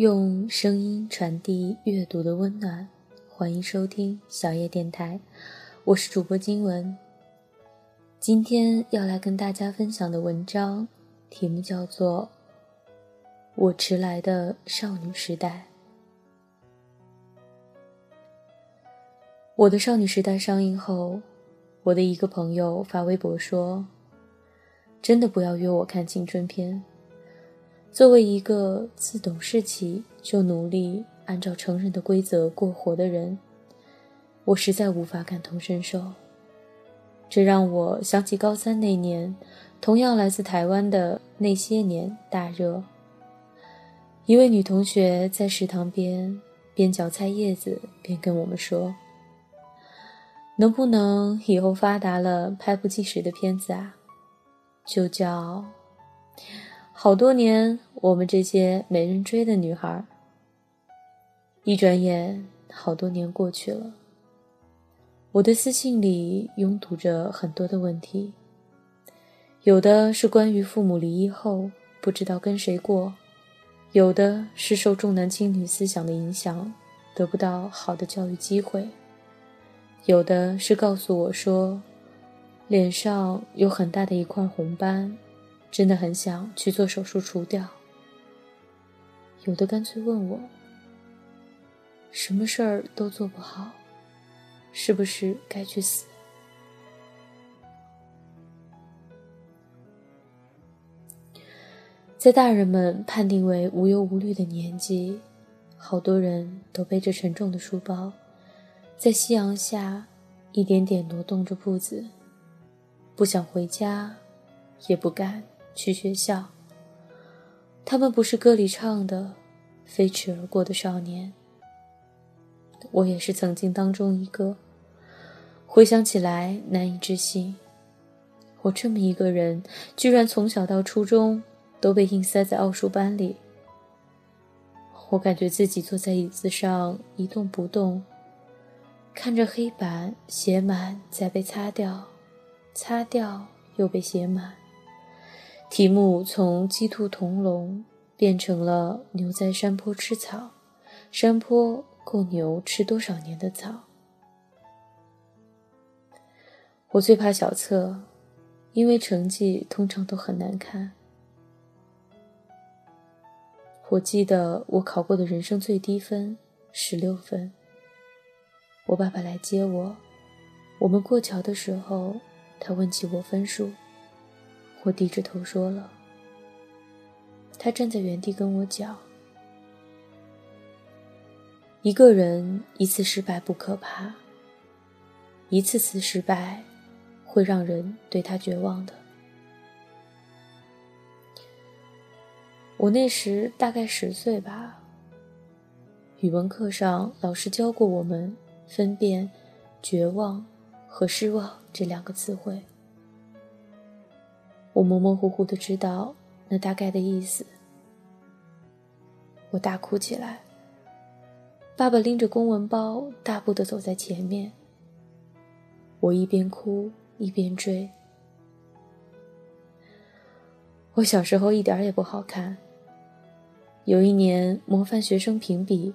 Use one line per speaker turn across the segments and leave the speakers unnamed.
用声音传递阅读的温暖，欢迎收听小叶电台，我是主播金文。今天要来跟大家分享的文章题目叫做《我迟来的少女时代》。我的少女时代上映后，我的一个朋友发微博说：“真的不要约我看青春片。”作为一个自懂事起就努力按照成人的规则过活的人，我实在无法感同身受。这让我想起高三那年，同样来自台湾的那些年大热。一位女同学在食堂边边嚼菜叶子边跟我们说：“能不能以后发达了拍部计时的片子啊？就叫……”好多年，我们这些没人追的女孩，一转眼，好多年过去了。我的私信里拥堵着很多的问题，有的是关于父母离异后不知道跟谁过，有的是受重男轻女思想的影响，得不到好的教育机会，有的是告诉我说，脸上有很大的一块红斑。真的很想去做手术除掉。有的干脆问我，什么事儿都做不好，是不是该去死？在大人们判定为无忧无虑的年纪，好多人都背着沉重的书包，在夕阳下一点点挪动着步子，不想回家，也不敢。去学校，他们不是歌里唱的飞驰而过的少年。我也是曾经当中一个。回想起来难以置信，我这么一个人，居然从小到初中都被硬塞在奥数班里。我感觉自己坐在椅子上一动不动，看着黑板写满再被擦掉，擦掉又被写满。题目从鸡兔同笼变成了牛在山坡吃草，山坡够牛吃多少年的草？我最怕小测，因为成绩通常都很难看。我记得我考过的人生最低分十六分。我爸爸来接我，我们过桥的时候，他问起我分数。我低着头说了。他站在原地跟我讲：“一个人一次失败不可怕，一次次失败会让人对他绝望的。”我那时大概十岁吧。语文课上，老师教过我们分辨“绝望”和“失望”这两个词汇。我模模糊糊的知道那大概的意思，我大哭起来。爸爸拎着公文包，大步的走在前面。我一边哭一边追。我小时候一点也不好看。有一年模范学生评比，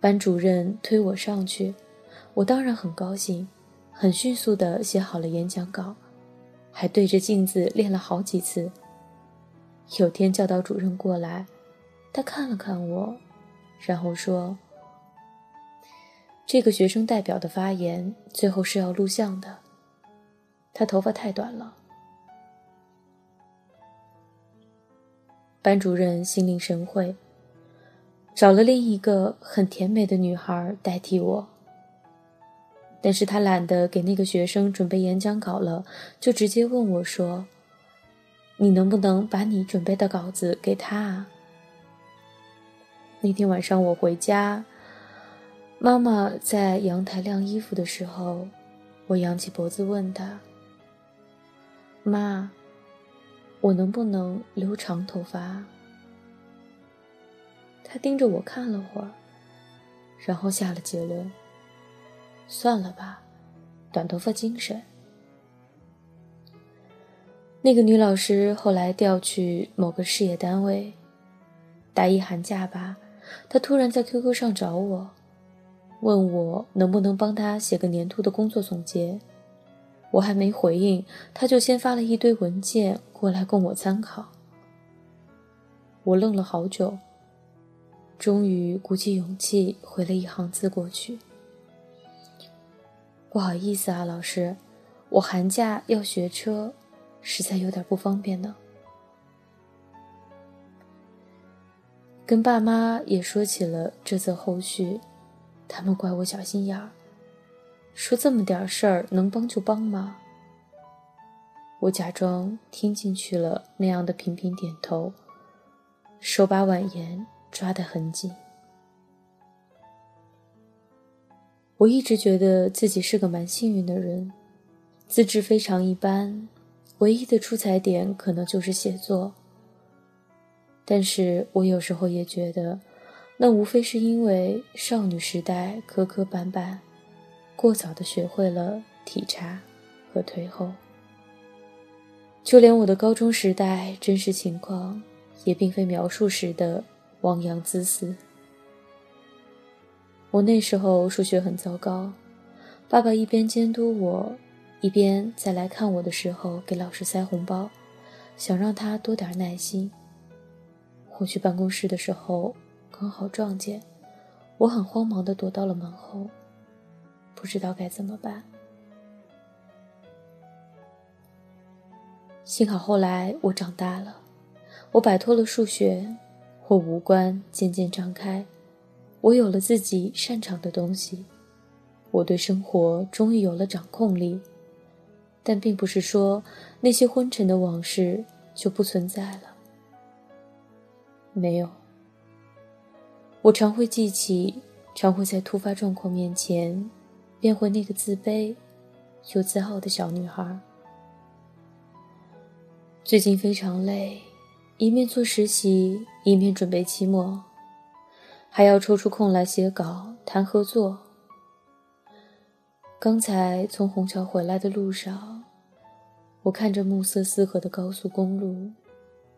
班主任推我上去，我当然很高兴，很迅速的写好了演讲稿。还对着镜子练了好几次。有天教导主任过来，他看了看我，然后说：“这个学生代表的发言最后是要录像的。他头发太短了。”班主任心领神会，找了另一个很甜美的女孩代替我。但是他懒得给那个学生准备演讲稿了，就直接问我说：“你能不能把你准备的稿子给他？”啊？”那天晚上我回家，妈妈在阳台晾衣服的时候，我仰起脖子问她：“妈，我能不能留长头发？”她盯着我看了会儿，然后下了结论。算了吧，短头发精神。那个女老师后来调去某个事业单位，大一寒假吧，她突然在 QQ 上找我，问我能不能帮她写个年度的工作总结。我还没回应，她就先发了一堆文件过来供我参考。我愣了好久，终于鼓起勇气回了一行字过去：“不好意思啊，老师，我寒假要学车，实在有点不方便呢。”跟爸妈也说起了这则后续，他们怪我小心眼儿，说这么点事儿能帮就帮吗？我假装听进去了，那样的频频点头，手把婉言抓得很紧。我一直觉得自己是个蛮幸运的人，资质非常一般，唯一的出彩点可能就是写作。但是我有时候也觉得，那无非是因为少女时代磕磕绊绊，过早的学会了体察和退后。就连我的高中时代真实情况，也并非描述时的汪洋恣肆。我那时候数学很糟糕，爸爸一边监督我，一边在来看我的时候给老师塞红包，想让他多点耐心。我去办公室的时候，刚好撞见，我很慌忙地躲到了门后，不知道该怎么办。幸好后来我长大了，我摆脱了数学，我五官渐渐张开，我有了自己擅长的东西，我对生活终于有了掌控力。但并不是说那些昏沉的往事就不存在了。没有，我常会记起，常会在突发状况面前，变回那个自卑又自傲的小女孩。最近非常累，一面做实习，一面准备期末，还要抽出空来写稿、谈合作。刚才从虹桥回来的路上，我看着暮色四合的高速公路。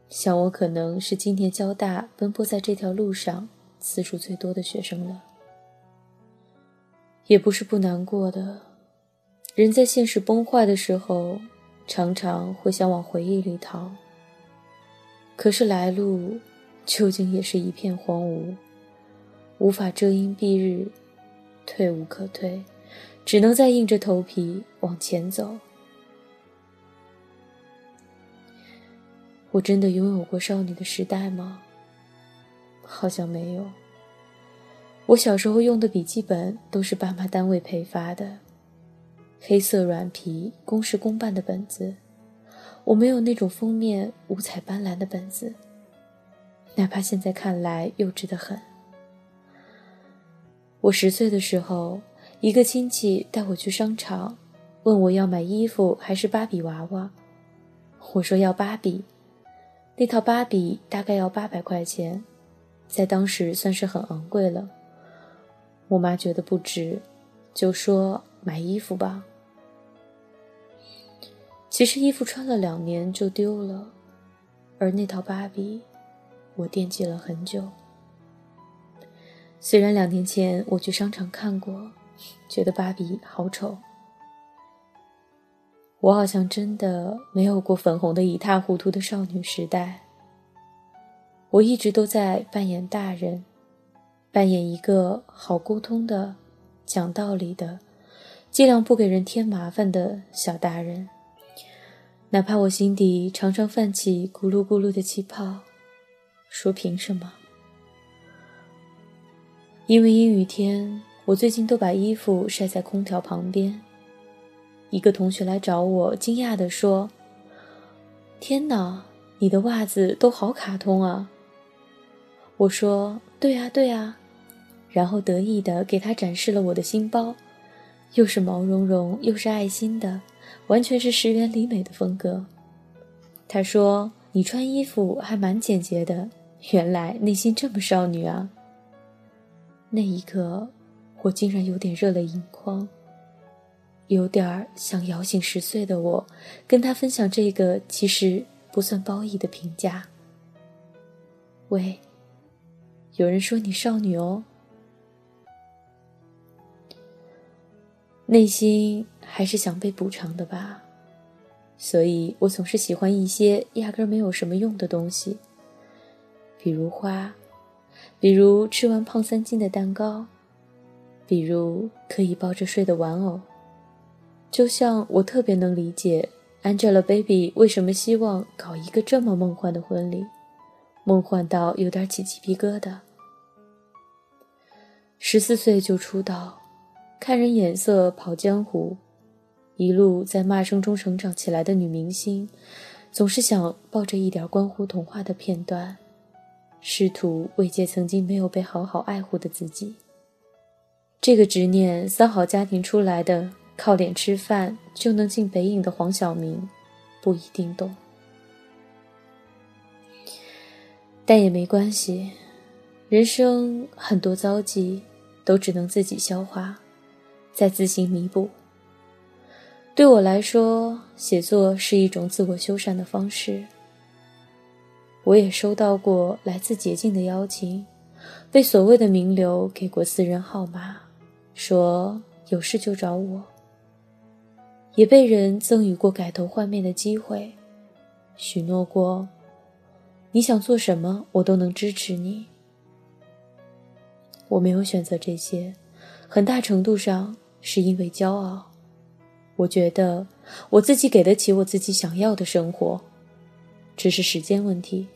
想我可能是今年交大奔波在这条路上次数最多的学生了，也不是不难过的。人在现实崩坏的时候，常常会想往回忆里逃。可是来路究竟也是一片荒芜，无法遮阴蔽日，退无可退，只能再硬着头皮往前走。我真的拥有过少女的时代吗？好像没有。我小时候用的笔记本都是爸妈单位配发的，黑色软皮、公事公办的本子。我没有那种封面五彩斑斓的本子，哪怕现在看来幼稚的很。我十岁的时候，一个亲戚带我去商场，问我要买衣服还是芭比娃娃，我说要芭比。那套芭比大概要八百块钱，在当时算是很昂贵了。我妈觉得不值，就说买衣服吧。其实衣服穿了两年就丢了，而那套芭比，我惦记了很久。虽然两年前我去商场看过，觉得芭比好丑。我好像真的没有过粉红的一塌糊涂的少女时代。我一直都在扮演大人，扮演一个好沟通的、讲道理的、尽量不给人添麻烦的小大人。哪怕我心底常常泛起咕噜咕噜的气泡，说凭什么？因为阴雨天，我最近都把衣服晒在空调旁边。一个同学来找我，惊讶地说：“天哪，你的袜子都好卡通啊！”我说：“对啊，对啊。”然后得意地给他展示了我的新包，又是毛茸茸又是爱心的，完全是石原里美的风格。他说：“你穿衣服还蛮简洁的，原来内心这么少女啊！”那一刻，我竟然有点热泪盈眶。有点想摇醒十岁的我，跟他分享这个其实不算褒义的评价。喂，有人说你少女哦。内心还是想被补偿的吧，所以我总是喜欢一些压根没有什么用的东西，比如花，比如吃完胖三斤的蛋糕，比如可以抱着睡的玩偶。就像我特别能理解 Angelababy 为什么希望搞一个这么梦幻的婚礼，梦幻到有点起鸡皮疙瘩。十四岁就出道。看人眼色跑江湖，一路在骂声中成长起来的女明星，总是想抱着一点关乎童话的片段，试图慰藉曾经没有被好好爱护的自己。这个执念，三好家庭出来的，靠脸吃饭就能进北影的黄晓明，不一定懂。但也没关系，人生很多遭际，都只能自己消化。再自行弥补。对我来说，写作是一种自我修缮的方式。我也收到过来自捷径的邀请，被所谓的名流给过私人号码，说有事就找我。也被人赠予过改头换面的机会，许诺过，你想做什么，我都能支持你。我没有选择这些，很大程度上。是因为骄傲，我觉得我自己给得起我自己想要的生活，只是时间问题。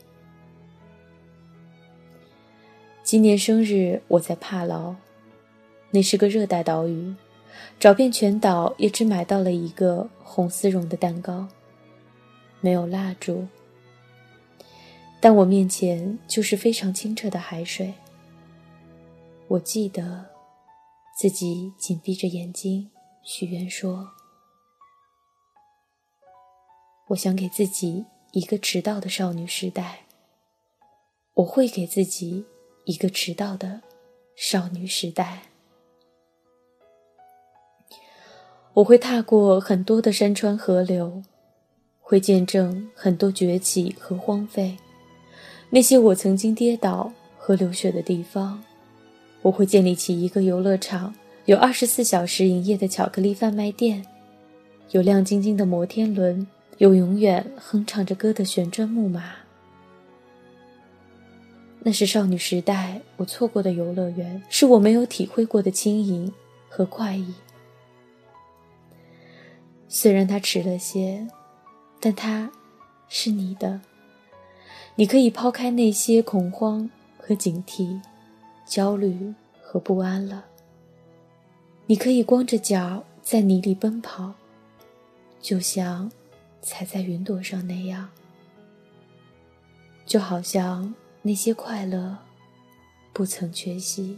今年生日我在帕劳，那是个热带岛屿，找遍全岛也只买到了一个红丝绒的蛋糕，没有蜡烛，但我面前就是非常清澈的海水。我记得。自己紧闭着眼睛许愿说：“我想给自己一个迟到的少女时代。我会给自己一个迟到的少女时代。我会踏过很多的山川河流，会见证很多崛起和荒废，那些我曾经跌倒和流血的地方。”我会建立起一个游乐场，有二十四小时营业的巧克力贩卖店，有亮晶晶的摩天轮，有永远哼唱着歌的旋转木马。那是少女时代我错过的游乐园，是我没有体会过的轻盈和快意。虽然它迟了些，但它是你的。你可以抛开那些恐慌和警惕。焦虑和不安了。你可以光着脚在泥里奔跑，就像踩在云朵上那样，就好像那些快乐不曾缺席。